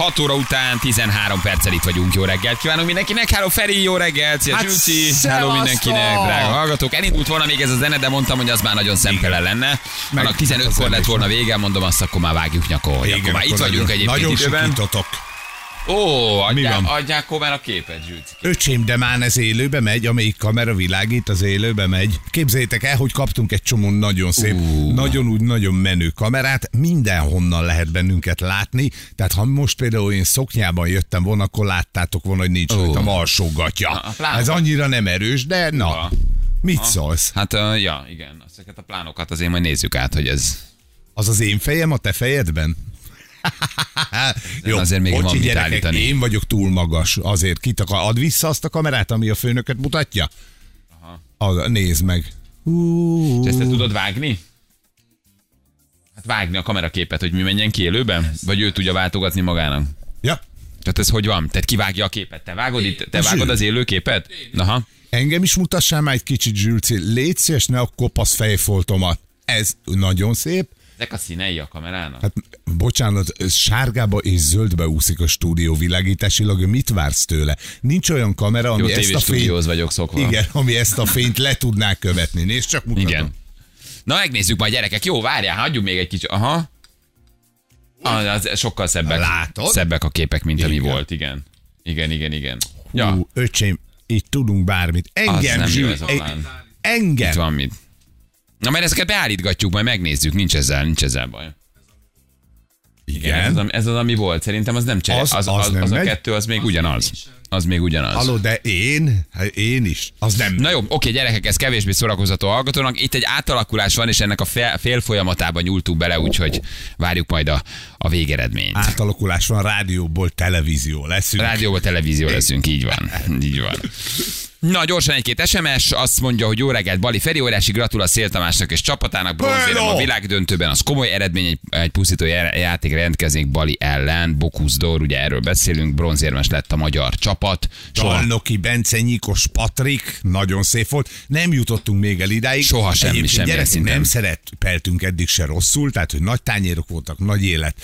6 óra után 13 perccel itt vagyunk. Jó reggelt kívánunk mindenkinek. Hello Feri, jó reggelt. Szia Hát, Zsülci. Hello mindenkinek, drága hallgatók. Elindult volna még ez a zene, de mondtam, hogy az már nagyon szemtelen lenne. Meg Annak 15-kor az lett volna vége, mondom azt, akkor már vágjuk nyakon. akkor már itt vagyunk egyébként Nagyon sikítotok. Ó, adják, van? adják már a képet, Zsülci. Öcsém, de már ez élőbe megy, amelyik kamera világít, az élőbe megy. Képzeljétek el, hogy kaptunk egy csomó nagyon szép, Ú. nagyon úgy nagyon menő kamerát, mindenhonnan lehet bennünket látni, tehát ha most például én szoknyában jöttem volna, akkor láttátok volna, hogy nincs rajtam alsó gatya. Ez annyira nem erős, de na, Ja. mit szólsz? Hát, uh, ja, igen, ezeket a plánokat azért majd nézzük át, hogy ez... Az az én fejem a te fejedben? Jó, azért még bocsi, van gyerekek, állítani. Én vagyok túl magas, azért kit akar. Add vissza azt a kamerát, ami a főnöket mutatja? Aha. nézd meg. És ezt te tudod vágni? Hát vágni a kameraképet, hogy mi menjen ki élőben? Vagy ő tudja váltogatni magának? Ja, Tehát ez hogy van? Tehát kivágja a képet? Te vágod itt? Te vágod az élő képet? Aha. engem is mutassál már egy kicsit, Zsülci. Légy szíves, ne a kopasz fejfoltomat. Ez nagyon szép. Ezek a színei a kamerának? Hát bocsánat, sárgába és zöldbe úszik a stúdió világításilag, mit vársz tőle? Nincs olyan kamera, Jó ami ezt a fényt, vagyok szokva. igen, ami ezt a fényt le tudná követni. Nézd csak mutatom. Igen. Na megnézzük majd gyerekek. Jó, várjál, hagyjuk még egy kicsit. Aha. Ah, az sokkal szebbek. Látod? Szebbek a képek, mint ami Igen. volt, igen. Igen, igen, igen. Ja, Ú, öcsém, itt tudunk bármit. Engem, nem jó Zsül, ez a eng- plán. engem. itt van mit. Na, mert ezeket beállítgatjuk, majd megnézzük, nincs ezzel, nincs ezzel baj. Igen, ez az, ez az, ami volt. Szerintem az nem csere. Az, Az- az, az, az nem az a kettő, az még ugyanaz. Az még ugyanaz. Haló, de én? Hát én is. Az nem. Na jó, oké, gyerekek, ez kevésbé szórakozató hallgatónak. Itt egy átalakulás van, és ennek a fél, fél folyamatában nyúltunk bele, úgyhogy várjuk majd a, a végeredményt. Átalakulás van, rádióból televízió leszünk. Rádióban televízió leszünk, így van. Így van. Na, gyorsan egy-két SMS, azt mondja, hogy jó reggelt, Bali Feri, óriási gratul a Szél Tamásnak és csapatának, bronzérem a világdöntőben, az komoly eredmény, egy, egy pusztító já- játék rendkeznék Bali ellen, Bokuszdor, ugye erről beszélünk, bronzérmes lett a magyar csapat. Dalnoki, Bence, Nyikos, Patrik, nagyon szép volt. Nem jutottunk még el idáig. Soha semmi, semmilyen gyerekek. Nem szerepeltünk eddig se rosszul, tehát hogy nagy tányérok voltak, nagy élet,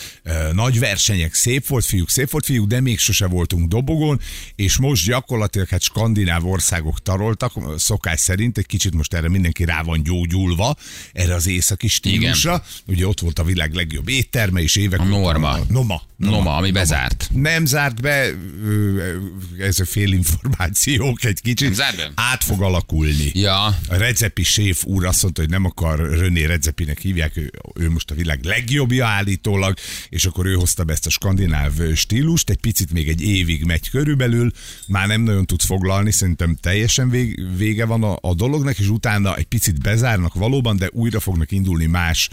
nagy versenyek, szép volt fiúk, szép volt fiúk, de még sose voltunk dobogón, és most gyakorlatilag hát skandináv országok taroltak, szokás szerint, egy kicsit most erre mindenki rá van gyógyulva, erre az északi stílusra. Ugye ott volt a világ legjobb étterme, és évek A Norma. Noma. Noma, ami bezárt. Nem zárt be, ez a félinformációk egy kicsit. Zárt be? Át fog alakulni. Ja, A Redzepi séf úr azt mondta, hogy nem akar, René Redzepinek hívják, ő, ő most a világ legjobbja állítólag, és akkor ő hozta be ezt a skandináv stílust, egy picit még egy évig megy körülbelül, már nem nagyon tud foglalni, szerintem teljesen vég, vége van a, a dolognak, és utána egy picit bezárnak valóban, de újra fognak indulni más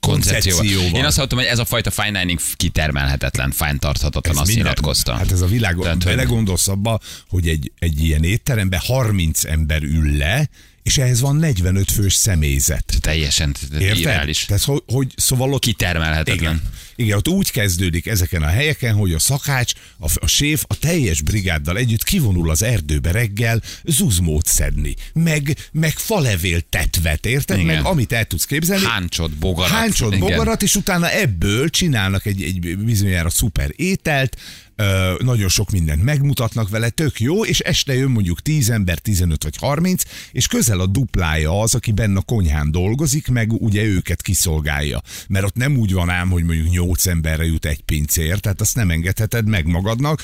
koncepcióval. Én azt hallottam, hogy ez a fajta fine dining kitermelhetetlen, fenntarthatatlan, azt minden- nyilatkozta. Hát ez a világ, Tehát, hogy- belegondolsz abba, hogy egy, egy ilyen étteremben 30 ember ül le, és ehhez van 45 fős személyzet. Teljesen irreális. Tehát, hogy, hogy szóval ott Kitermelhetetlen. igen. Igen, ott úgy kezdődik ezeken a helyeken, hogy a szakács, a, a séf a teljes brigáddal együtt kivonul az erdőbe reggel zuzmót szedni, meg, meg falevél tetvet, érted? Igen. Meg amit el tudsz képzelni. Háncsot, bogarat. Háncsot, Igen. bogarat, és utána ebből csinálnak egy, egy bizonyára szuper ételt, nagyon sok mindent megmutatnak vele, tök jó, és este jön mondjuk 10 ember, 15 vagy 30, és közel a duplája az, aki benne a konyhán dolgozik, meg ugye őket kiszolgálja. Mert ott nem úgy van ám, hogy mondjuk 8 emberre jut egy pincér, tehát azt nem engedheted meg magadnak.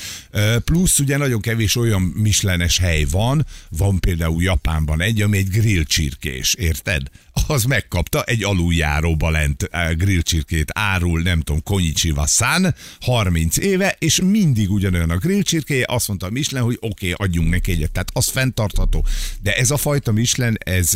Plusz ugye nagyon kevés olyan mislenes hely van, van például Japánban egy, ami egy grillcsirkés, érted? Az megkapta egy aluljáróba lent grillcsirkét árul, nem tudom, Konyichiwa San, 30 éve, és mindig ugyanolyan a grill csirkéje, azt mondta a Michelin, hogy oké, okay, adjunk neki egyet. Tehát az fenntartható. De ez a fajta Michelin, ez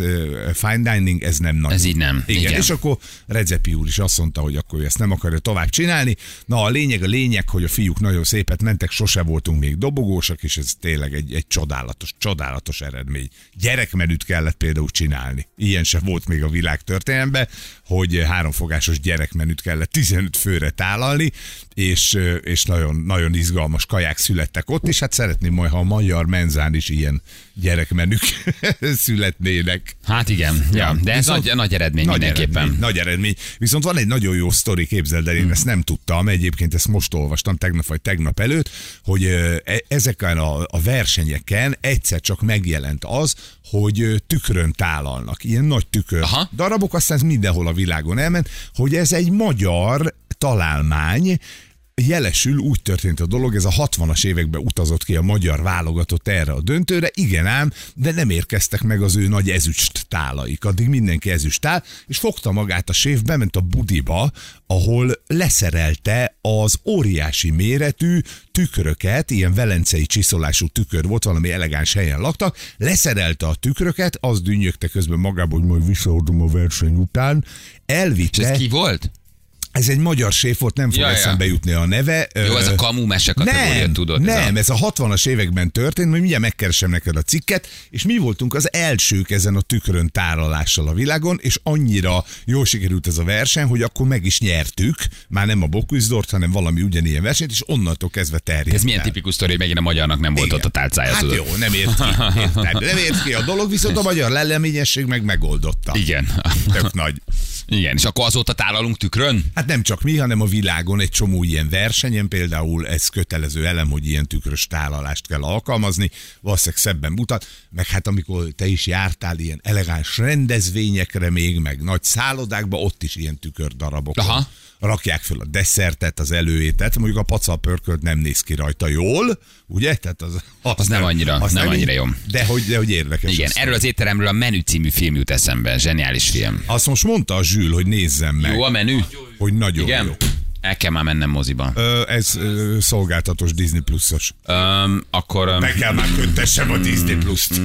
fine dining, ez nem nagy. Ez így nem. Igen, Igen. és akkor Redzepi úr is azt mondta, hogy akkor ezt nem akarja tovább csinálni. Na a lényeg, a lényeg, hogy a fiúk nagyon szépet mentek, sose voltunk még dobogósak, és ez tényleg egy, egy csodálatos, csodálatos eredmény. Gyerekmenüt kellett például csinálni. Ilyen se volt még a világ történelemben, hogy háromfogásos gyerekmenüt kellett 15 főre tálalni, és, és nagyon, nagyon izgalmas kaják születtek ott, és hát szeretném majd, ha a magyar menzán is ilyen gyerekmenük születnének. Hát igen, ja, de ez Viszont- nagy, nagy eredmény mindenképpen. Eredmény, nagy eredmény. Viszont van egy nagyon jó sztori, képzeld el, én ezt nem tudtam, egyébként ezt most olvastam tegnap vagy tegnap előtt, hogy e- ezeken a, a versenyeken egyszer csak megjelent az, hogy tükrön tálalnak, ilyen nagy tükör Aha. darabok, aztán ez mindenhol a világon elment, hogy ez egy magyar találmány, jelesül úgy történt a dolog, ez a 60-as években utazott ki a magyar válogatott erre a döntőre, igen ám, de nem érkeztek meg az ő nagy ezüst tálaik. Addig mindenki ezüst tál, és fogta magát a séf, bement a budiba, ahol leszerelte az óriási méretű tükröket, ilyen velencei csiszolású tükör volt, valami elegáns helyen laktak, leszerelte a tükröket, az dünnyögte közben magába, hogy majd visszaadom a verseny után, És elvitte, ez ki volt? Ez egy magyar séf volt, nem fog Ja, ja. eszembe jutni a neve. Jó, ez a kamu mese kategória, nem, tudod. nem, ez a... ez a 60-as években történt, majd mindjárt megkeresem neked a cikket, és mi voltunk az elsők ezen a tükrön tárolással a világon, és annyira jól sikerült ez a verseny, hogy akkor meg is nyertük, már nem a Boküzdort, hanem valami ugyanilyen versenyt, és onnantól kezdve terjedt. Ez milyen tipikus sztori, hogy megint a magyarnak nem volt Igen. ott a tálcája, Hát tudod. jó, nem ért ki, érted? nem ért ki a dolog, viszont a magyar leleményesség meg megoldotta. Igen. Tök nagy. Igen, és akkor azóta tálalunk tükrön? Hát nem csak mi, hanem a világon egy csomó ilyen versenyen, például ez kötelező elem, hogy ilyen tükrös tálalást kell alkalmazni, valószínűleg szebben mutat, meg hát amikor te is jártál ilyen elegáns rendezvényekre még, meg nagy szállodákba, ott is ilyen tükördarabok. Aha. Rakják föl a desszertet, az előétet, mondjuk a pacal pörkölt nem néz ki rajta jól, ugye? Tehát az, Az nem annyira- nem annyira jó. De hogy, de hogy érdekes. Igen, az. erről az étteremről a Menü című film jut eszembe. Zseniális film. Azt most mondta a Zsül, hogy nézzem meg, Jó a menü? Hogy nagyon Igen? jó. El kell már mennem moziba. Ö, ez ö, szolgáltatós Disney pluszos. Öm, akkor öm, Meg kell már köntessem a Disney Plus-t.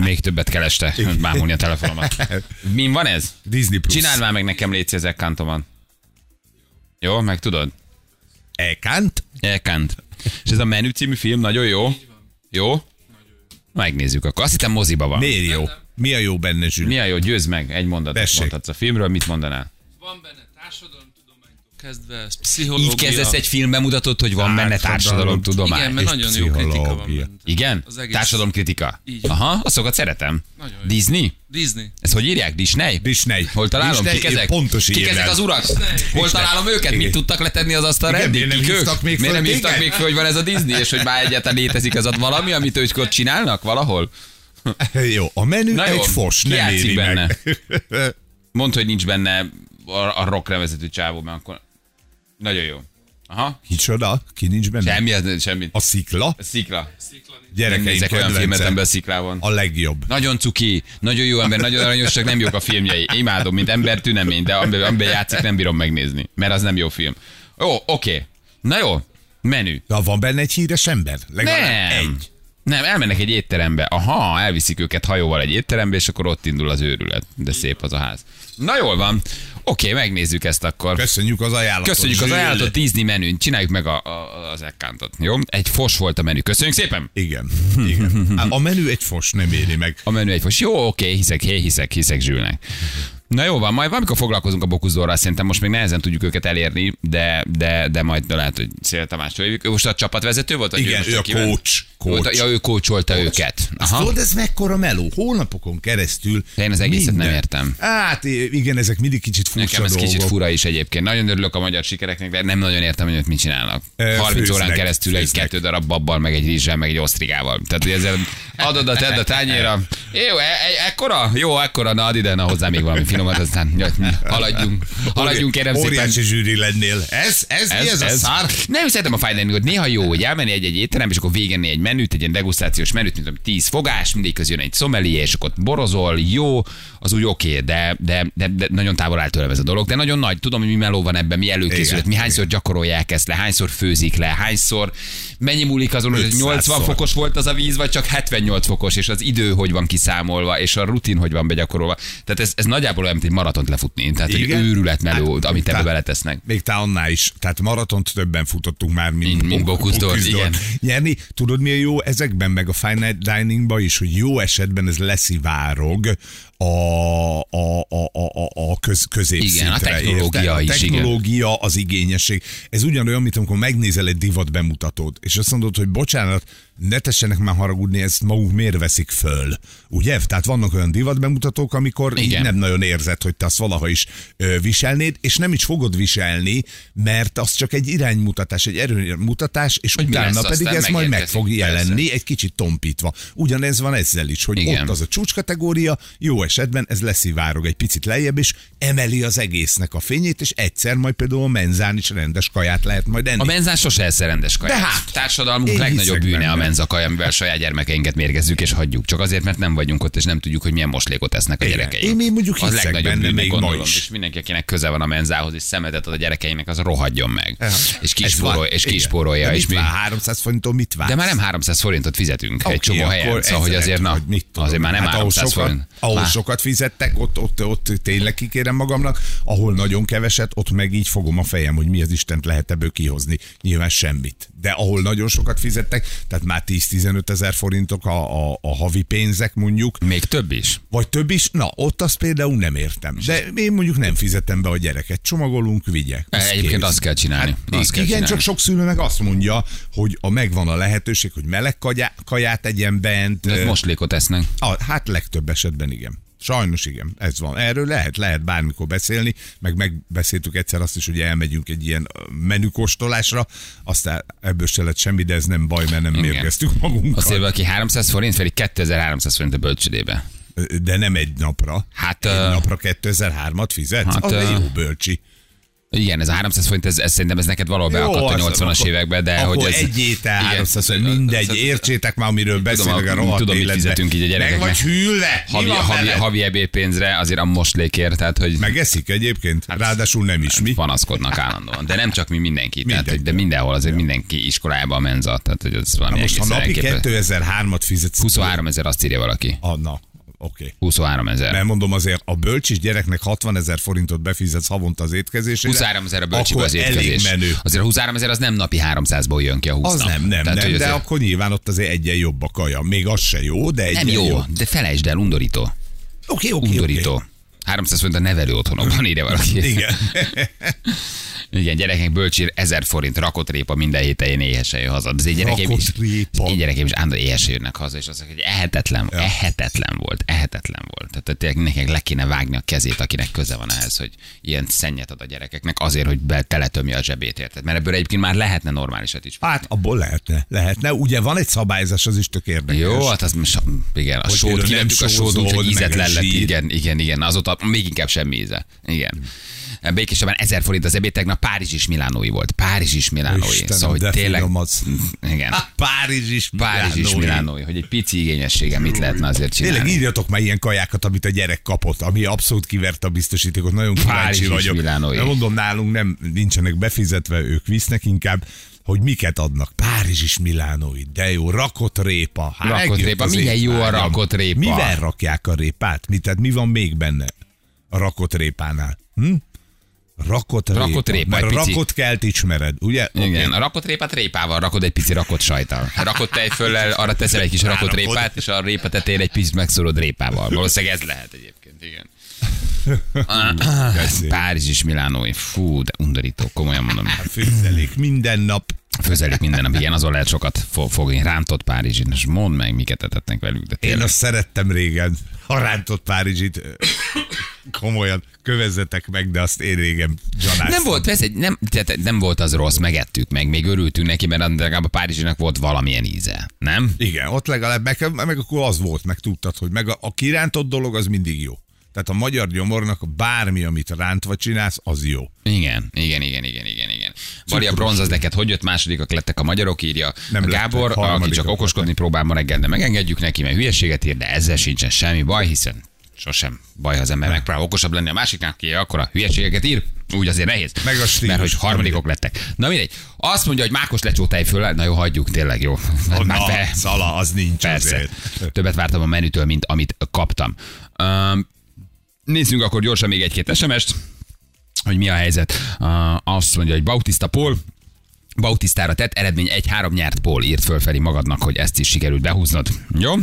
még többet kell este bámulni a telefonomat. Min van ez? Disney Plus. Csináld már meg nekem légy ezek kantomat. Jó, meg tudod? Ekant? Elkánt. És ez a Menü című film nagyon jó. Jó? Megnézzük akkor. Azt hittem moziba van. Miért jó? Mi a jó benne, Zsül? Mi a jó? Győzd meg. Egy mondatot Tessék. mondhatsz a filmről. Mit mondanál? Van benne társadalomtudománytól kezdve, ez pszichológia. Így kezdesz egy filmbe mutatod, hogy van benne társadalomtudomány. Igen, mert és nagyon jó kritika van benne. Igen? Az egész- Társadalomkritika? Így. Aha, azokat szeretem. Nagyon jó. Disney? Disney. Ez hogy írják? Disney? Disney. Hol találom? Disney, Kik ezek? pontos Kik ezek az urak? Hol találom őket? Mit tudtak letenni az asztalra Igen, eddig? miért nem hívtak még Miért nem hívtak még föl, hogy van ez a Disney, és hogy már egyáltalán létezik ez ott valami, amit ők ott csinálnak valahol? Jó, a menü Na jó, egy fos, ki nem éri benne? meg. Mondd, hogy nincs benne a, a rock nevezetű csávó, mert akkor... Nagyon jó. Aha. Kicsoda? Ki nincs benne? Semmi, az- semmi. A szikla? A szikla. Nem Gyerekeim nézek olyan filmet, amiben szikla van. A legjobb. Nagyon cuki, nagyon jó ember, nagyon aranyos, csak nem jók a filmjei. Imádom, mint ember tünemény, de amiben, amiben játszik, nem bírom megnézni, mert az nem jó film. Ó, oké. Na jó, menü. De van benne egy híres ember? Legalább Nem. egy. Nem, elmennek egy étterembe. Aha, elviszik őket hajóval egy étterembe, és akkor ott indul az őrület. De szép az a ház. Na jól van. Oké, megnézzük ezt akkor. Köszönjük az ajánlatot. Köszönjük az ajánlatot, Disney menün. Csináljuk meg a, a, az accountot. Jó? Egy fos volt a menü. Köszönjük szépen. Igen, igen. A menü egy fos, nem éri meg. A menü egy fos. Jó, oké, hiszek, hé, hiszek, hiszek Zsülnek. Na jó van, majd valamikor foglalkozunk a Bokuzdorral, szerintem most még nehezen tudjuk őket elérni, de, de, de majd lehet, hogy Szél Tamás ő most a csapatvezető volt? vagy Igen, most ő a kiment? coach. Coach. ja, ő coacholta őket. Azt tudod, ez mekkora meló? Hónapokon keresztül. Én az egészet minden. nem értem. Hát igen, ezek mindig kicsit furcsa Nekem ez dolgok. kicsit fura is egyébként. Nagyon örülök a magyar sikereknek, de nem nagyon értem, hogy ők mit csinálnak. Ö, 30 órán főznek, keresztül egy főznek. kettő darab babbal, meg egy rizssel, meg egy osztrigával. Tehát, hogy ezzel adod a tedd a tányéra. Jó, e- e- ekkora? Jó, ekkora, na add ide, na hozzá még valami. finomat, aztán haladjunk. Haladjunk, kérem szépen. Óriási zsűri lennél. Ez, ez, ez, mi ez, ez a szár? Nem, szeretem a fine diningot. Néha jó, hogy elmenni egy-egy étterembe, és akkor végenni egy menüt, egy ilyen degustációs menüt, mint tudom, 10 fogás, mindig közül jön egy szomelié, és akkor borozol, jó, az úgy oké, okay, de, de, de, de, nagyon távol áll tőlem ez a dolog. De nagyon nagy, tudom, hogy mi meló van ebben, mi előkészület, mi hányszor gyakorolják ezt le, hányszor főzik le, hányszor, mennyi múlik azon, hogy 80 fokos volt az a víz, vagy csak 78 fokos, és az idő hogy van kiszámolva, és a rutin hogy van begyakorolva. Tehát ez, ez nagyjából olyan, mint egy maratont lefutni. Tehát egy őrület meló, hát, amit ebbe beletesznek. Még te annál is. Tehát maratont többen futottunk már, mint, mint, mint Bokuzdort, igen. Nyerni, tudod mi a jó ezekben, meg a fine diningban is, hogy jó esetben ez leszivárog a, a, a, a, a köz, középszintre. Igen, a technológia érte? is, A technológia, igen. az igényesség. Ez ugyanolyan, mint amikor megnézel egy divat bemutatót, és azt mondod, hogy bocsánat, ne tessenek már haragudni, ezt maguk miért veszik föl. Ugye? Tehát vannak olyan divatbemutatók, amikor Igen. így nem nagyon érzed, hogy te azt valaha is ö, viselnéd, és nem is fogod viselni, mert az csak egy iránymutatás, egy erőmutatás, és hogy utána pedig ez majd meg fog jelenni, persze. egy kicsit tompítva. Ugyanez van ezzel is, hogy Igen. ott az a csúcskategória, jó esetben ez leszivárog egy picit lejjebb, és emeli az egésznek a fényét, és egyszer majd például a menzán is rendes kaját lehet majd enni. A menzán sose rendes kaját. De hát, társadalmunk legnagyobb bűne a menzakaj, amivel saját gyermekeinket mérgezzük és hagyjuk. Csak azért, mert nem vagyunk ott, és nem tudjuk, hogy milyen moslékot esznek a gyerekeink. Én, én mondjuk a legnagyobb benne, még gondolom, és mindenki, akinek köze van a menzához, és szemetet ad a gyerekeinek, az rohadjon meg. Ja. És kispórol, és kispórolja. De és mit mi... vár? 300 forinton mit vár? De már nem 300 forintot fizetünk okay, egy csomó helyen. Szóval, hogy azért, na, mit tudom, azért már nem hát 300 ahol sokat. Ahol Már- sokat fizettek, ott, ott, ott tényleg kikérem magamnak, ahol nagyon keveset, ott meg így fogom a fejem, hogy mi az Istent lehet ebből kihozni. Nyilván semmit. De ahol nagyon sokat fizettek, tehát már 10-15 ezer forintok a, a, a havi pénzek mondjuk, Még több is. vagy több is, na ott azt például nem értem. De én mondjuk nem fizetem be a gyereket. Csomagolunk, vigyek. Az Egyébként kész. azt kell csinálni. Hát, Azt kell igen, csinálni. csak sok szülő meg azt mondja, hogy a megvan a lehetőség, hogy meleg kaját egyen bent. De ö, moslékot esznek. A, hát legtöbb esetben igen. Sajnos igen, ez van. Erről lehet, lehet bármikor beszélni, meg megbeszéltük egyszer azt is, hogy elmegyünk egy ilyen ö, menükóstolásra, aztán ebből se lett semmi, de ez nem baj, mert nem Igen. mérgeztük magunkat. Azért valaki 300 forint, pedig 2300 forint a bölcsödébe. De nem egy napra. Hát, egy ö, napra 2003-at fizetsz? hát, az egy jó bölcsi. Igen, ez a 300 forint, ez, ez szerintem ez neked valahol beakadt a az- 80-as akkor- években, de hogy ez... egy étel Igen. 300, hogy mindegy, Ez- értsétek már, amiről beszélünk a rohadt tudom, mit fizetünk így a Meg gyerekeknek. vagy hűlve? Havi, havi, havi ebédpénzre azért a moslékért, tehát hogy Megeszik egyébként? Ráadásul nem is mi. panaszkodnak állandóan. De nem csak mi, mindenki. Tehát, hogy de mindenhol azért mindenki iskolájában a menza. Tehát, hogy ez Na valami most, ha napi elképesztő. 2003-at fizetsz... 23 ezer azt írja valaki. Ah, oké. 23 ezer. Mert mondom azért, a bölcsis gyereknek 60 ezer forintot befizetsz havonta az étkezésére. 23 ezer a akkor az elég étkezés. menő. Azért a 23 ezer az nem napi 300-ból jön ki a 20 Az nap. nem, nem, Tehát, nem, de azért- akkor nyilván ott azért egyen jobb a kaja. Még az se jó, de egyen Nem jó, de felejtsd el, undorító. Oké, oké, Undorító. oké. 300 forint a nevelő otthonokban írja valaki. Igen. Igen, gyerekek bölcsér 1000 forint rakott répa minden héten én éhesen jön haza. De az én gyerekeim is, én gyerekeim is állandóan éhesen jönnek haza, és azt mondják, hogy ehetetlen, ja. ehetetlen volt, ehetetlen volt. Tehát tényleg nekik le kéne vágni a kezét, akinek köze van ehhez, hogy ilyen szennyet ad a gyerekeknek azért, hogy teletömje a zsebét, érted? Mert ebből egyébként már lehetne normálisat is. Hát abból lehetne, lehetne. Ugye van egy szabályzás, az is tök érdekes. Jó, hát az most, igen, a Hogy sót kivettük, a nem sót úgy, sózol, hogy meg ízetlen lett, igen, igen, igen, azóta még inkább semmi íze. Igen. Békésebben 1000 forint az ebéd, tegnap Párizs is Milánói volt. Párizs is Milánói. Istenem, szóval, hogy tényleg, az. igen. Párizs is Párizs is Milánói, hogy egy pici igényessége mit lehetne azért csinálni. Tényleg írjatok már ilyen kajákat, amit a gyerek kapott, ami abszolút kiverte a biztosítékot. Nagyon kíváncsi vagyok. milánói. De mondom, nálunk nem nincsenek befizetve, ők visznek inkább hogy miket adnak. Párizs is Milánói, de jó, rakott répa. Hát Rakott répa, milyen jó a rakott répa. Mivel rakják a répát? Mi, tehát mi van még benne a rakott répánál? Hm? Rakott répa. Rakott répa, Mert a pici- rakott kelt ismered, ugye? Igen, Oké. a rakott répát répával rakod egy pici rakott sajtal. Rakott tejföllel, arra teszel egy kis rakott répát, és a répa tetejére egy picit megszorod répával. Valószínűleg ez lehet egyébként, igen. Párizs is Milánói. Fú, de undorító, komolyan mondom. Főzelék minden nap. Főzelik minden nap, igen, azon lehet sokat fo- fogni. Rántott Párizsit, és mondd meg, miket etetnek velük. De Én azt szerettem régen. A rántott Párizsit komolyan kövezzetek meg, de azt én régen zsanáztam. Nem volt, persze, nem, tehát nem volt az rossz, megettük meg, még örültünk neki, mert legalább a Párizsinak volt valamilyen íze, nem? Igen, ott legalább, meg, meg akkor az volt, meg tudtad, hogy meg a, a kirántott dolog az mindig jó. Tehát a magyar gyomornak bármi, amit rántva csinálsz, az jó. Igen, igen, igen, igen, igen, igen. Bari a bronz az neked hogy jött, másodikak lettek a magyarok, írja Nem Nem Gábor, lettek, aki csak okoskodni próbál ma reggel, de megengedjük neki, mert hülyeséget ír, de ezzel sincsen semmi baj, hiszen sosem baj, ha az ember megpróbál okosabb lenni a másiknak, aki akkor a hülyeségeket ír, úgy azért nehéz. Meg a stílus, Mert hogy harmadikok lettek. Na mindegy. Azt mondja, hogy Mákos lecsótáj föl, na jó, hagyjuk, tényleg jó. Oh, na, be- szala, az nincs Persze. azért. Többet vártam a menütől, mint amit kaptam. Um, nézzünk akkor gyorsan még egy-két SMS-t, hogy mi a helyzet. Uh, azt mondja, hogy Bautista Paul, Bautisztára tett, eredmény 1-3 nyert Paul, írt föl Feri magadnak, hogy ezt is sikerült behúznod. Jó?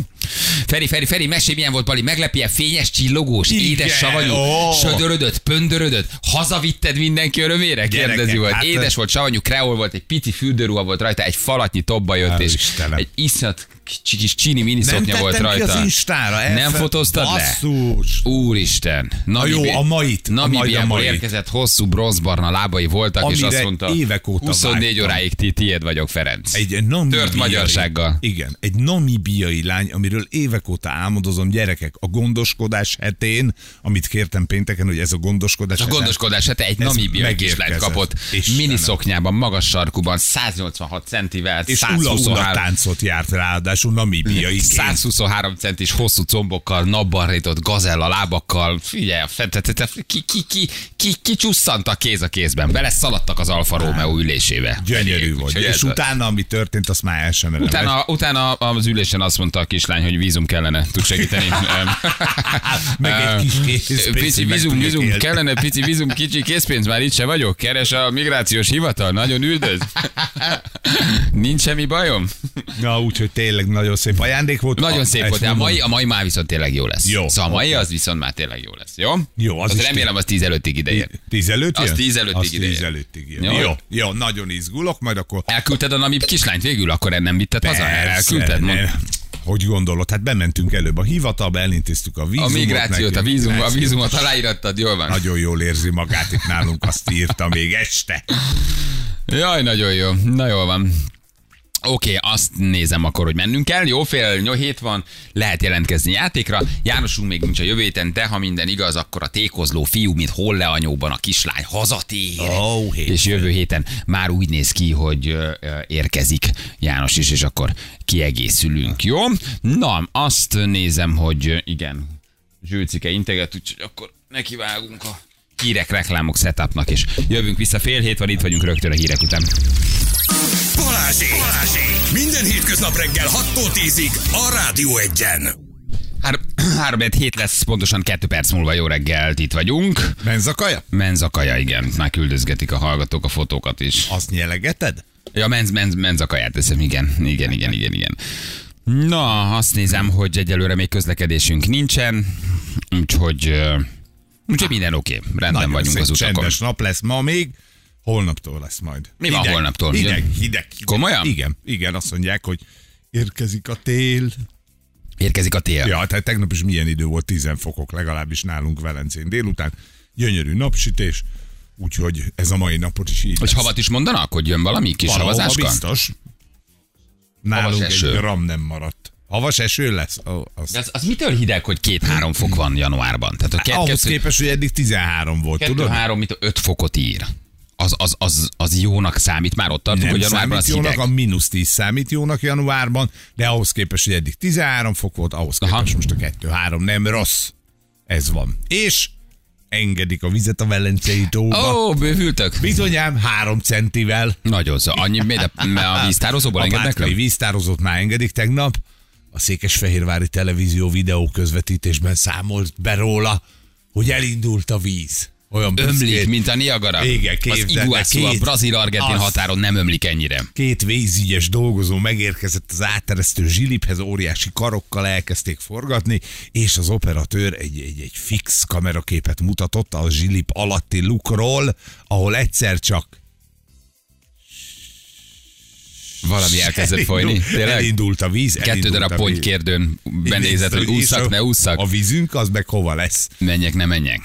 Feri, Feri, Feri, mesélj milyen volt Bali, meglepje, fényes, csillogós, Igen, édes savanyú, ó. södörödött, pöndörödött, hazavitted mindenki örömére? Kérdezi volt. hát- Édes volt, savanyú, kreol volt, egy pici fürdőruha volt rajta, egy falatnyi tobba jött, és Istenem. egy iszonyat kicsi kis csini mini Nem volt tettem ki rajta. az Instára. Nem elfe- fotóztad le? Basszus. Úristen. Namibi- jó, a mait, a mai- a Namibiából mait. érkezett hosszú bronzbarna lábai voltak, és Amire azt mondta, évek óta 24 vágytam. óráig ti, tiéd vagyok, Ferenc. Egy namibiai, Tört magyarsággal. Igen, egy namibiai lány, amiről évek óta álmodozom, gyerekek, a gondoskodás hetén, amit kértem pénteken, hogy ez a gondoskodás A hete- gondoskodás, hát egy namibiai kislányt kapott, Istenem. mini szoknyában, magas sarkuban, 186 centivel, és ula-ula 123, táncot járt ráadásul namibiai 123 centis hosszú combokkal, napbarrított gazella lábakkal, figyelj, ki, ki, ki, ki, ki csusszant a kéz a kézben, bele szaladtak az Alfa Romeo ülésébe. Gyönyörű volt. És utána, ami történt, azt már el sem. Utána, utána az ülésen azt mondta a kislány, hogy vízum kellene, tud segíteni. Meg egy kis készpénz, Pici vízum, vízum, kellene pici vízum, kicsi készpénz, már itt se vagyok. Keres a migrációs hivatal, nagyon üldöz. Nincs semmi bajom? Na, úgyhogy tényleg nagyon szép ajándék volt. Nagyon A- szép volt, de a mai, a mai már viszont tényleg jó lesz. Jó, Szóval a mai oké. az viszont már tényleg jó lesz, jó? Jó, az az remélem az 10 előttig ideér. Tíz előtt Az jön? tíz előttig Az ide tíz jön. előttig jön. Jó. Jó. jó, nagyon izgulok, majd akkor... Elküldted a namib kislányt végül, akkor nem vitted haza? Elküldted? Mond. Hogy gondolod? Hát bementünk előbb a hivatalba, elintéztük a a vízumot. migrációt, a neki, vízum, a migrációt. vízumot aláírattad, jól van. Nagyon jól érzi magát itt nálunk, azt írta még este. Jaj, nagyon jó. Na jól van. Oké, okay, azt nézem akkor, hogy mennünk kell. Jó, fél hét van, lehet jelentkezni játékra. Jánosunk még nincs a jövő héten, de ha minden igaz, akkor a tékozló fiú, mint holle anyóban a kislány hazatér. Ó, hétfőn. és jövő héten már úgy néz ki, hogy érkezik János is, és akkor kiegészülünk, jó? Na, azt nézem, hogy igen, Zsülcike integet, úgyhogy akkor nekivágunk a hírek, reklámok, setupnak, és jövünk vissza fél hét van, itt vagyunk rögtön a hírek után. Balázsék! Balázsék! Minden hétköznap reggel 6-tól 10-ig a Rádió Egyen. Hár- Három hét lesz, pontosan kettő perc múlva jó reggelt, itt vagyunk. Menzakaja? Menzakaja, igen, már küldözgetik a hallgatók a fotókat is. Azt nyelegeted? Ja, menz, menz, menzakaját teszem, igen, igen, igen, igen, igen. Na, azt nézem, hogy egyelőre még közlekedésünk nincsen, úgyhogy, úgyhogy minden oké, okay. rendben Nagyon vagyunk szép, az utakon. csendes nap lesz ma még, holnaptól lesz majd. Mi van holnaptól? Hideg, hideg, hideg. Komolyan? Igen, igen, azt mondják, hogy érkezik a tél. Érkezik a tél. Ja, tehát tegnap is milyen idő volt, 10 fokok legalábbis nálunk Velencén délután. Gyönyörű napsütés, úgyhogy ez a mai napot is így lesz. havat is mondanak, hogy jön valami kis Valahova havazáska? biztos. Nálunk Havas eső. egy gram nem maradt. Havas eső lesz? Ó, az... De az, az mitől hideg, hogy két-három fok van januárban? Tehát a Ahhoz kettő, képest, hogy eddig 13 volt, kettő, tudod? három, mit, öt fokot ír. Az, az, az, az jónak számít, már ott tartunk, Nem hogy januárban számít az jónak, hideg. a mínusz 10 számít jónak januárban, de ahhoz képest, hogy eddig 13 fok volt, ahhoz Aha. képest most a 2-3 nem rossz. Ez van. És engedik a vizet a Velencei tóba. Ó, bővültök. Bizonyám 3 centivel. Nagyon szó. Annyi, de a A engednek Bátkai le? víztározót már engedik tegnap. A Székesfehérvári televízió videó közvetítésben számolt be róla, hogy elindult a víz. Olyan Ömlik, büszkén. mint a Niagara. Igen, Az képzeld el, Iguazu a brazil-argentin az. határon nem ömlik ennyire. Két vízügyes dolgozó megérkezett az átteresztő zsiliphez, óriási karokkal elkezdték forgatni, és az operatőr egy, egy, egy fix kameraképet mutatott a zsilip alatti lukról, ahol egyszer csak Valami elkezdett folyni. Tényleg? elindult a víz. Kettő darab a pont kérdőn benézett, hogy ússzak, ne ússzak. A vízünk az meg hova lesz? Menjek, ne menjek.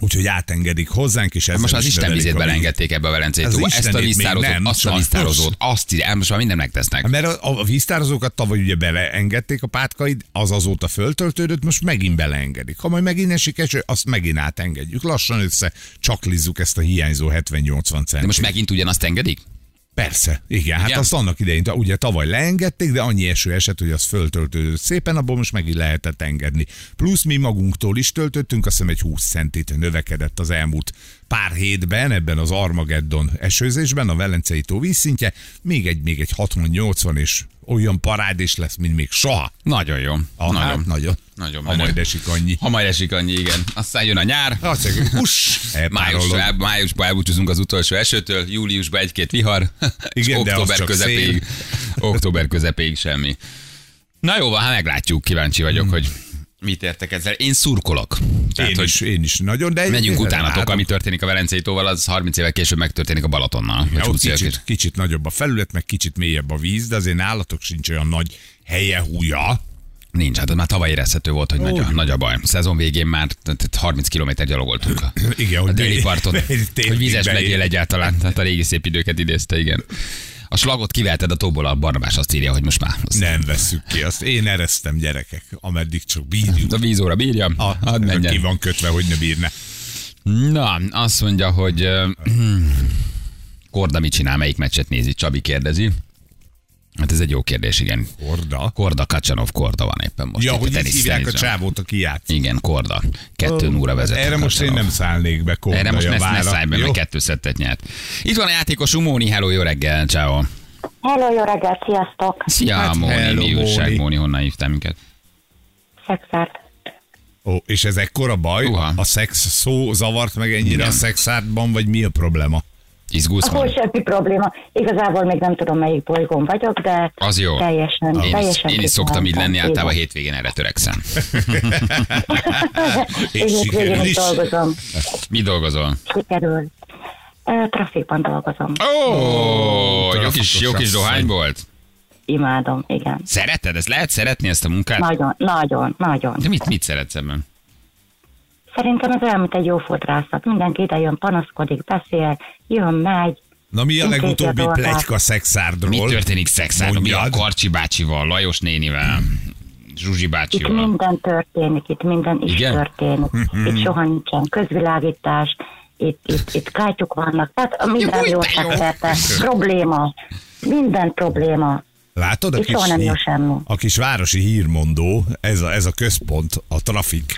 Úgyhogy átengedik hozzánk, és ez Most az Isten vizét belengedték ebbe a tóba. Ezt a víztározót, nem, azt a víztározót, azt ide, most már mindent megtesznek. Mert a, a víztározókat tavaly ugye beleengedték a pátkaid, az azóta föltöltődött, most megint beleengedik. Ha majd megint esik eső, azt megint átengedjük. Lassan össze csaklizzuk ezt a hiányzó 70-80 centet. De most megint ugyanazt engedik? Persze, igen, hát Igen? azt annak idején, ugye tavaly leengedték, de annyi eső esett, hogy az föltöltődött szépen, abból most megint lehetett engedni. Plusz mi magunktól is töltöttünk, azt hiszem egy 20 centit növekedett az elmúlt pár hétben ebben az Armageddon esőzésben, a Velencei tó vízszintje, még egy, még egy 60-80 és olyan parád is lesz, mint még soha. Nagyon jó. Ah, nagyon. hát, nagyon. Nagyon Ha menő. majd esik annyi. Ha majd esik annyi, igen. Aztán jön a nyár. Azt mondjuk, hús, Májusban, el, májusban elbúcsúzunk az utolsó esőtől, júliusban egy-két vihar, Igen, de október közepéig, október közepéig semmi. Na jó van, hát meglátjuk, kíváncsi vagyok, hogy mit értek ezzel. Én szurkolok. Tehát, Én hogy is, én is nagyon, de... Menjünk utánatok, ami történik a Velencei tóval, az 30 évvel később megtörténik a Balatonnal. Ja, ott 20 évvel kicsit, később. kicsit nagyobb a felület, meg kicsit mélyebb a víz, de azért nálatok sincs olyan nagy helye húja. Nincs, hát már tavaly érezhető volt, hogy nagy a, nagy a baj. A szezon végén már tehát 30 km gyalogoltunk. A, Igen, a déli parton, hogy beér. legyél egyáltalán. Tehát a régi szép időket idézte, igen. A slagot kiveheted a tóból, a Barnabás azt írja, hogy most már. Azt Nem vesszük ki azt. Én eresztem gyerekek, ameddig csak bírjuk. A vízóra bírja, A, hadd ki menjen. van kötve, hogy ne bírne. Na, azt mondja, hogy Korda mit csinál, melyik meccset nézi? Csabi kérdezi. Hát ez egy jó kérdés, igen. Korda. Korda, Kacsanov, Korda van éppen most. Ja, itt a hogy így tenisz- hívják a teniszben. csávót, aki játszik. Igen, Korda. Kettő óra vezet. Erre most én nem szállnék be Korda Erre most ne, ne szállj be, mert kettő szettet nyert. Itt van a játékos Móni, hello, jó reggel, ciao. Hello, jó reggelt, sziasztok! Szia, Hát, Móni, hello, mi újság, Móni. Móni, honnan hívtál minket? Szexárt. Ó, és ez ekkora baj? Uha. A szex szó zavart meg ennyire Igen. a szexártban, vagy mi a probléma? Izgulsz, Móni? semmi probléma. Igazából még nem tudom, melyik bolygón vagyok, de Az jó. teljesen, Én teljesen én is szoktam így lenni, általában hétvégén erre törekszem. Én hétvégén is dolgozom. Mi dolgozol? Sikerül. Trafikban dolgozom. Ó, jó kis, jó kis dohány volt. Imádom, igen. Szereted? Ez lehet szeretni ezt a munkát? Nagyon, nagyon, nagyon. De mit, mit szeretsz ebben? Szerintem ez olyan, mint egy jó fodrászat. Mindenki ide jön, panaszkodik, beszél, jön, megy. Na mi a legutóbbi plegyka szexárdról? Mi történik szexárdon? Mi a. Karcsi bácsival, Lajos nénivel, Zsuzsi Itt bácsival? minden történik, itt minden is Igen? történik. Itt soha nincsen közvilágítás, itt, itt, itt kátyuk vannak, tehát minden jó szerte, probléma, minden probléma. Látod a kis, a kis városi hírmondó, ez a, ez a központ, a trafik.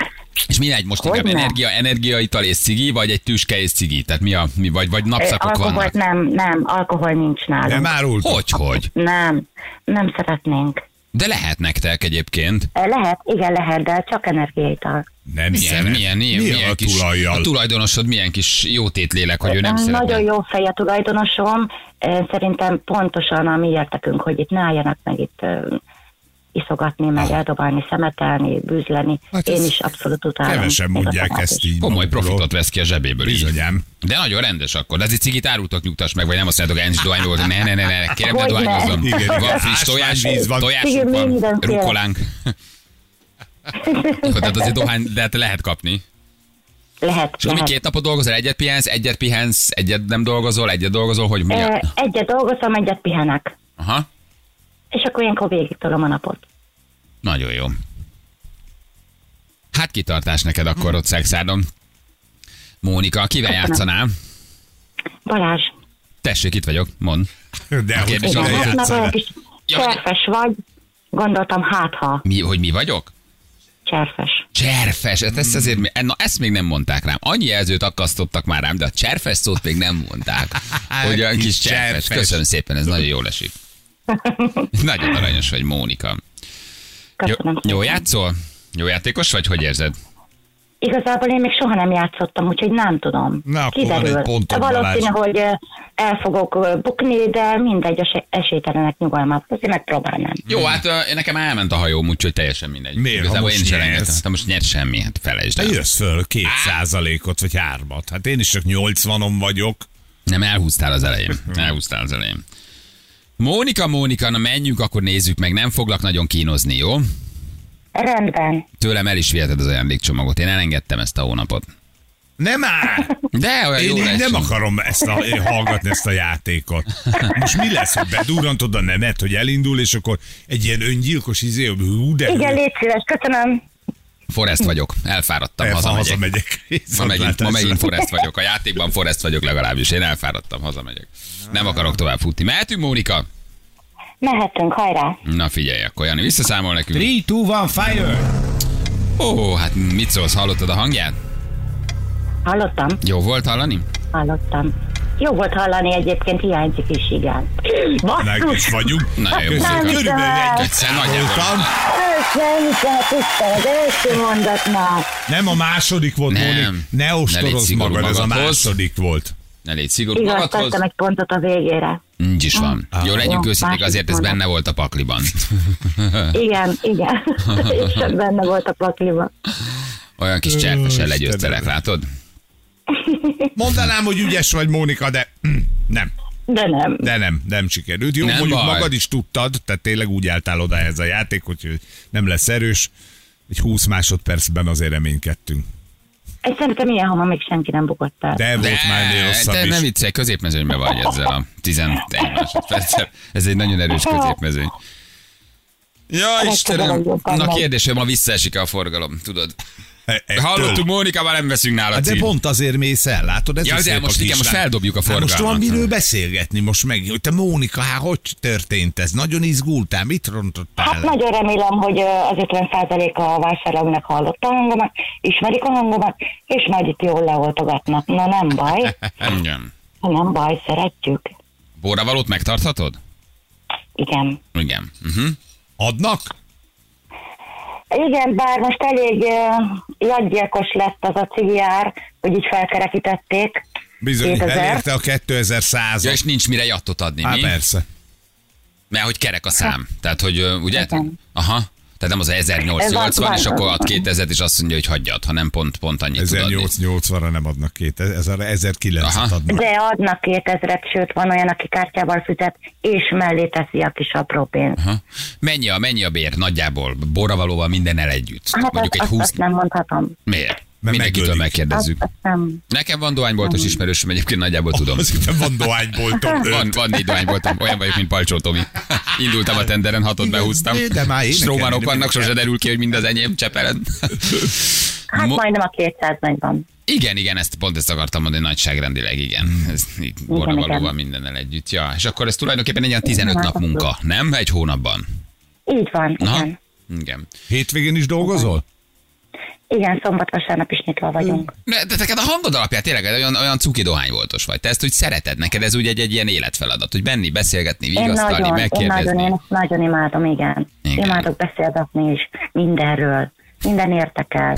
És mi egy most Hogy inkább energia, energiaital és cigi, vagy egy tüske és cigi? Tehát mi a, mi, vagy, vagy napszakok Alkoholt vannak? nem, nem, alkohol nincs nálunk. Nem árult? Hogy, hogy? Nem, nem szeretnénk. De lehet nektek egyébként. Ö, Lehet, igen lehet, de csak energiaital. Nem Milyen, szeret. milyen, milyen, Mi milyen a kis, tulajjal? a tulajdonosod milyen kis jótétlélek, hogy ő nem Nagyon szeretne. jó fej a tulajdonosom. Szerintem pontosan a mi értekünk, hogy itt ne álljanak meg itt iszogatni, meg eldobálni, szemetelni, bűzleni. Hát Én is abszolút utálom. Kevesen mondják ezt is. így. Komoly profitot vesz ki a zsebéből. Bizonyám. De nagyon rendes akkor. De ez egy cigit árultok, nyugtass meg, vagy nem azt mondjátok, ennyis dohány volt, ne, ne, ne, ne, kérem, ne. Igen, Van friss tojás, van. tojásunk van, rukkolánk. Jó, tehát azért dohány, de hát lehet kapni. Lehet, És akkor mi lehet. két napot dolgozol, egyet pihensz, egyet pihensz, egyet nem dolgozol, egyet dolgozol, hogy mi a... Egyet dolgozom, egyet pihenek. Aha, És akkor ilyenkor végig tolom a napot. nagyon jó. Hát kitartás neked akkor ott szexádon. Mónika, kivel Köszönöm. játszanál? Balázs, Tessék, itt vagyok, mond. De hogy kérdés az, Ja, cserfes vagy. Gondoltam, hát ha Mi, hogy mi vagyok? cserfes. Cserfes, hát ezt azért, na ezt még nem mondták rám. Annyi jelzőt akasztottak már rám, de a cserfes szót még nem mondták. Hogy olyan Kis kis cserfes. cserfes. Köszönöm szépen, ez nagyon jól esik. Nagyon aranyos vagy, Mónika. Jó, Köszönöm jó szépen. játszol? Jó játékos vagy? Hogy érzed? Igazából én még soha nem játszottam, úgyhogy nem tudom. Na, akkor van Kiderül. egy Valószínű, hogy el fogok bukni, de mindegy, esély- esélytelenek nyugalmát. Azért megpróbálnám. Jó, hát nekem elment a hajóm, úgyhogy teljesen mindegy. Miért, Igazából én is elengedtem. Hát most nyert semmi, hát felejtsd el. jössz föl két százalékot, vagy hármat. Hát én is csak 80-on vagyok. Nem, elhúztál az elején. Elhúztál az elején. Mónika, Mónika, na menjünk, akkor nézzük meg. Nem foglak nagyon kínozni, jó? Rendben. Tőlem el is viheted az ajándékcsomagot. Én elengedtem ezt a hónapot. Nem áll! De olyan Én jó lesz. nem akarom ezt a, én hallgatni ezt a játékot. Most mi lesz, hogy bedurrantod a nemet, hogy elindul, és akkor egy ilyen öngyilkos izé, hú, de Igen, légy szíves, köszönöm. Forrest vagyok, elfáradtam, hazamegyek. hazamegyek. Ma megint, ma megint Forrest vagyok. A játékban Forrest vagyok legalábbis. Én elfáradtam, hazamegyek. Nem akarok tovább futni. Mehetünk, Mónika? Mehetünk, hajrá. Na figyelj, akkor Jani visszaszámol nekünk. 3, 2, 1, fire! Ó, hát mit szólsz, hallottad a hangját? Hallottam, Jó volt hallani? hallottam. Jó volt hallani, egyébként hiányzik is, igen. Meg Basszus! is vagyunk. Na jó. Körülbelül számoltam. Összeülte, tisztel, az első mondatnál. Nem a második volt, Nem. Mónik. Ne Ne ostorozz szigorú magad, ez a második volt. Ne légy szigorú Igaz, magadhoz. tettem egy pontot a végére. Nincs is van. Jó, legyünk őszinték, azért ez benne volt a pakliban. Igen, igen. És benne volt a pakliba. Olyan kis cserpesen legyőztelek, látod? Mondanám, hogy ügyes vagy, Mónika, de nem. De nem. De nem, nem sikerült. Jó, Nem mondjuk baj. magad is tudtad, tehát tényleg úgy álltál oda ez a játék, hogy nem lesz erős. Egy 20 másodpercben azért reménykedtünk. Egy szerintem ilyen hamar még senki nem bukott el. De, volt már ennél rosszabb de is. nem viccelj, középmezőnyben vagy ezzel a 11 másodperccel. Ez egy nagyon erős középmezőny. Ja, Istenem! Na kérdés, hogy ma visszaesik a forgalom, tudod? Ettől. Hallottuk, Mónika, már nem veszünk nála Hát De pont azért mész el, látod? Ez Ja, a de most igen, most feldobjuk a Hát most van forgalmat. miről beszélgetni most meg. Hogy te Mónika, hát hogy történt ez? Nagyon izgultál, mit rontottál? Hát nagyon remélem, hogy az 50% a vásárlóknak hallotta a hangomat, ismerik a hangomat, és majd itt jól leoltogatnak. Na nem baj, Igen. nem baj, szeretjük. Borravalót megtarthatod? Igen. Igen. Uh-huh. Adnak? Igen, bár most elég uh, jadgyilkos lett az a cigiár, hogy így felkerekítették. Bizony, 2000. elérte a 2100 Ja, és nincs mire jattot adni, Hát mi? persze. Mert hogy kerek a szám. Tehát, hogy ugye? Igen. Aha. Tehát nem az 1880, Ez és akkor ad 2000 és azt mondja, hogy hagyjad, hanem pont, pont annyit tud adni. 1880-ra nem adnak két, ez a 1900 Aha. adnak. De adnak 2000-et, sőt van olyan, aki kártyával fizet, és mellé teszi a kis apró pénzt. Aha. Mennyi a, mennyi a bér nagyjából? Borravalóval mindennel együtt. Hát Mondjuk azt, egy 20... azt nem mondhatom. Miért? Mert Mindenkitől megkérdezzük. nem. Nekem van dohányboltos ismerősöm, egyébként nagyjából tudom. Az itt van dohányboltom. Van, van négy dohányboltom, olyan vagyok, mint Palcsó Tomi. Indultam a tenderen, hatot Igen, behúztam. de már énekelni Strómanok vannak, sose derül ki, hogy mind az enyém Csepelen. Hát Mo- majdnem a 200 van. Igen, igen, ezt pont ezt akartam mondani, nagyságrendileg, igen. Ez így borravalóval igen. mindennel együtt. Ja, és akkor ez tulajdonképpen egy ilyen 15 Igen, nap hát munka, nem? Egy hónapban. Így van, Aha. igen. Igen. Hétvégén is dolgozol? Igen, szombat-vasárnap is nyitva vagyunk. De, de neked a hangod alapján tényleg olyan, olyan cuki dohányboltos vagy. Te ezt úgy szereted, neked ez úgy egy, egy ilyen életfeladat, hogy benni, beszélgetni, Én vigasztalni, nagyon, én nagyon, megkérdezni. én ezt nagyon imádom, igen. Igen. Imádok beszélgetni is mindenről. Minden értekel.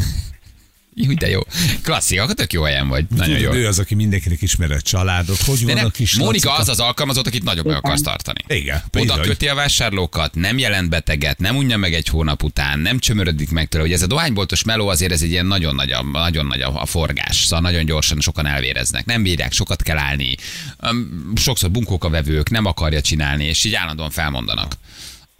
Jó, de jó. Klasszik, akkor tök jó helyen vagy. Nagyon jó. Tudod, ő az, aki mindenkinek ismeri a családot. Hogy De van a kis Mónika lacika? az az alkalmazott, akit nagyobb meg akarsz tartani. Igen, Oda bizony. köti a vásárlókat, nem jelent beteget, nem unja meg egy hónap után, nem csömörödik meg tőle. Ugye ez a dohányboltos meló azért ez egy ilyen nagyon nagy a, nagyon nagy a, forgás, szóval nagyon gyorsan sokan elvéreznek. Nem bírják, sokat kell állni. Sokszor bunkók a vevők, nem akarja csinálni, és így állandóan felmondanak.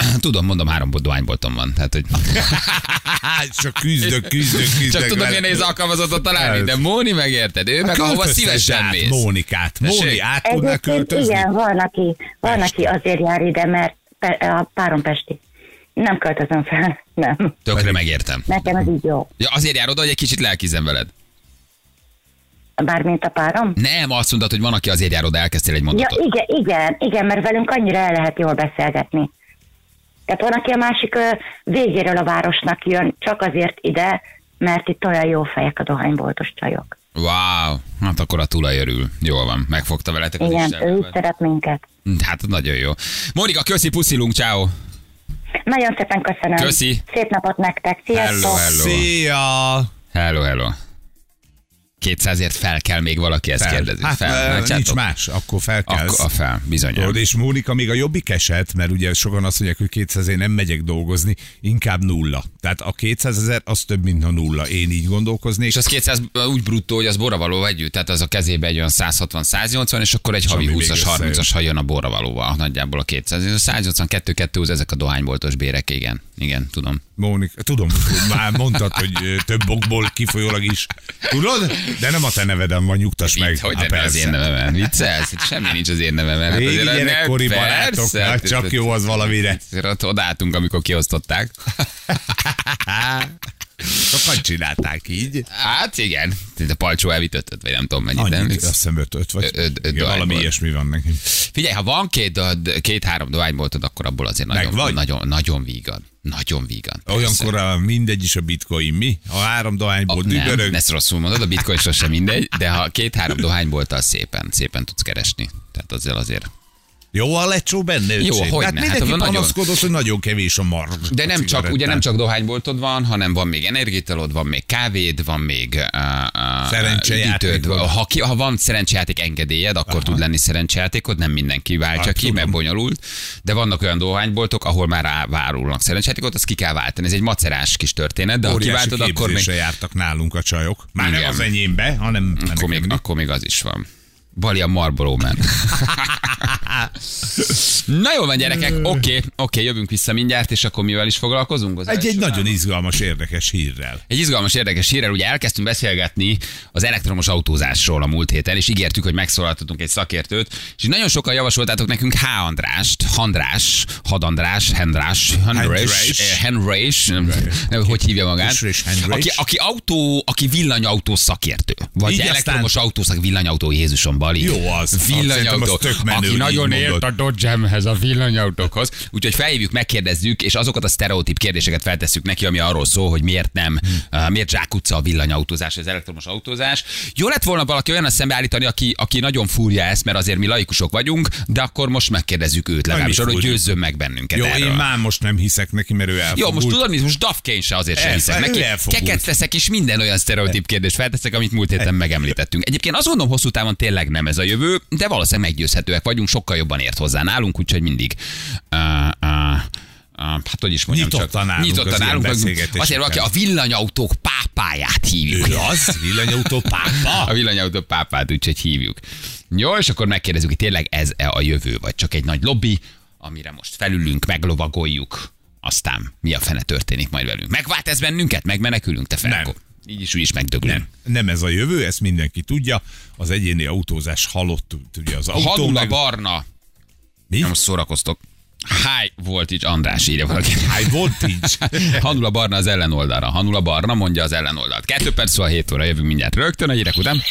Tudom, mondom, három dohányboltom van. Tehát, hogy Csak küzdök, küzdök, küzdök. csak tudom, milyen nehéz alkalmazottat találni, de Móni megérted, ő meg ahova szívesen át mész. Mónikát. Móni, át Egyébként költözni? igen, van, aki, van, aki azért jár ide, mert a párom pesti. Nem költözöm fel, nem. Tökre megértem. Nekem ez így jó. Ja, azért jár oda, hogy egy kicsit lelkizem veled. Bármint a párom. Nem, azt mondod, hogy van, aki azért jár oda, elkezdtél egy Ja, mondatot. igen, igen, igen, mert velünk annyira el lehet jól beszélgetni. Tehát van, aki a másik végéről a városnak jön, csak azért ide, mert itt olyan jó fejek a dohányboltos csajok. Wow, hát akkor a tulaj örül. Jól van, megfogta veletek az Igen, ő is szeret minket. Hát nagyon jó. Mónika, köszi, puszilunk, ciao. Nagyon szépen köszönöm. Köszi. Szép napot nektek. Sziasztok. Hello, hello. Szia! Hello, hello. 200ért fel kell még valaki ezt Fel. kérdezni. Hát fel. Látjátok? nincs más, akkor fel kell. Akkor a fel, bizony. És Mónika még a jobbik eset, mert ugye sokan azt mondják, hogy 200 én nem megyek dolgozni, inkább nulla. Tehát a 200 ezer az több, mint a nulla. Én így gondolkoznék. És az 200 úgy bruttó, hogy az borravaló együtt, tehát az a kezébe egy olyan 160-180, és akkor egy havi ami még 20-as, összejön. 30-as, ha jön a borravalóval, nagyjából a 200. Ez a 182 200 ezek a dohányboltos bérek, igen. Igen, tudom. Mónika, tudom, már mondtad, hogy több okból kifolyólag is. Tudod? De nem a te neveden van, nyugtass meg. Vicc, hogy nem az én nevemen. Viccelsz? Hát Semmi nincs az én nevemen. Hát Régi gyerekkori barátok, persze, hát csak jó az valamire. Odaálltunk, amikor kiosztották. Sokan csinálták így. Hát igen, a palcsó elvitt ötöt, vagy nem tudom mennyit. Annyi, nem? azt hiszem öt, öt vagy Öt- öt dohány valami ilyesmi van neki. Figyelj, ha van két, két-három dohányboltod, akkor abból azért Meg nagyon, vagy? nagyon, nagyon vígan. Nagyon vígan. Olyankor a mindegy is a bitcoin, mi? A három dohányból nem, dübörög. ezt rosszul mondod, a bitcoin sosem mindegy, de ha két-három dohánybolttal szépen, szépen tudsz keresni. Tehát azért azért. Jó a lecsó benne, Jó, öcsém? hogyne, Hát hát mindenki nagyon- panaszkodott, hogy nagyon kevés a mar. De nem csak, ugye nem csak dohányboltod van, hanem van még energiaitalod, van még kávéd, van még uh, Szerencsejátékod. Ha, ki, ha van szerencsejáték engedélyed, akkor Aha. tud lenni szerencsejátékod, nem mindenki váltja Hát, ki, mert tudom. bonyolult. De vannak olyan dohányboltok, ahol már rávárulnak szerencsejátékot, azt ki kell váltani. Ez egy macerás kis történet, de ha Óriási kiváltod, akkor még, jártak nálunk a csajok. Már Igen. nem az enyémbe, hanem akkor, még, akkor még az is van. Bali a Marlboro Man. Na jó van, gyerekek, oké, okay, okay, jövünk vissza mindjárt, és akkor mivel is foglalkozunk? Az egy, egy nagyon izgalmas, érdekes hírrel. Egy izgalmas, érdekes hírrel, ugye elkezdtünk beszélgetni az elektromos autózásról a múlt héten, és ígértük, hogy megszólaltatunk egy szakértőt, és nagyon sokan javasoltátok nekünk H. Andrást, Handrás, Hadandrás, Hendrás, Hendrás, Hendrás. eh, hogy hívja magát, aki, aki, autó, aki villanyautó szakértő, vagy Így elektromos aztán- autószak, villanyautó, Jézusom, Bali. Jó az. Villanyautó, az tök menő, aki nagyon ért a Dodge-emhez, a villanyautókhoz. Úgyhogy felhívjuk, megkérdezzük, és azokat a sztereotíp kérdéseket feltesszük neki, ami arról szól, hogy miért nem, uh, miért zsákutca a villanyautózás, az elektromos autózás. Jó lett volna valaki olyan szembeállítani, aki, aki nagyon fúrja ezt, mert azért mi laikusok vagyunk, de akkor most megkérdezzük őt legalábbis, arra, hogy győzzön meg bennünket Jó, erről. én már most nem hiszek neki, mert ő elfogult. Jó, most tudod, mit? Most Dafkén se azért sem hiszek neki. Keket teszek, és minden olyan sztereotíp kérdést felteszek, amit múlt héten megemlítettünk. Egyébként azt gondolom, hosszú távon tényleg nem ez a jövő, de valószínűleg meggyőzhetőek vagyunk, sokkal jobban ért hozzá nálunk, úgyhogy mindig uh, uh, hát hogy is mondjam Nyitottan csak. állunk Nyitottan állunk. Azért valaki a villanyautók pápáját hívjuk. Ő az? Villanyautó pápa? A villanyautók pápát, úgyhogy hívjuk. Jó, és akkor megkérdezzük, hogy tényleg ez -e a jövő, vagy csak egy nagy lobby, amire most felülünk, meglovagoljuk, aztán mi a fene történik majd velünk. Megvált ez bennünket? Megmenekülünk, te Ferko? Így is úgy is megdöglünk. Nem, nem ez a jövő, ezt mindenki tudja. Az egyéni autózás halott, ugye az autó Hanula meg... barna. Mi? Nem szórakoztok. High voltage András írja valaki. High voltage. Hanula barna az ellenoldalra. Hanula barna mondja az ellenoldalt. Kettő perc szóval 7 óra jövünk mindjárt rögtön a hírek után.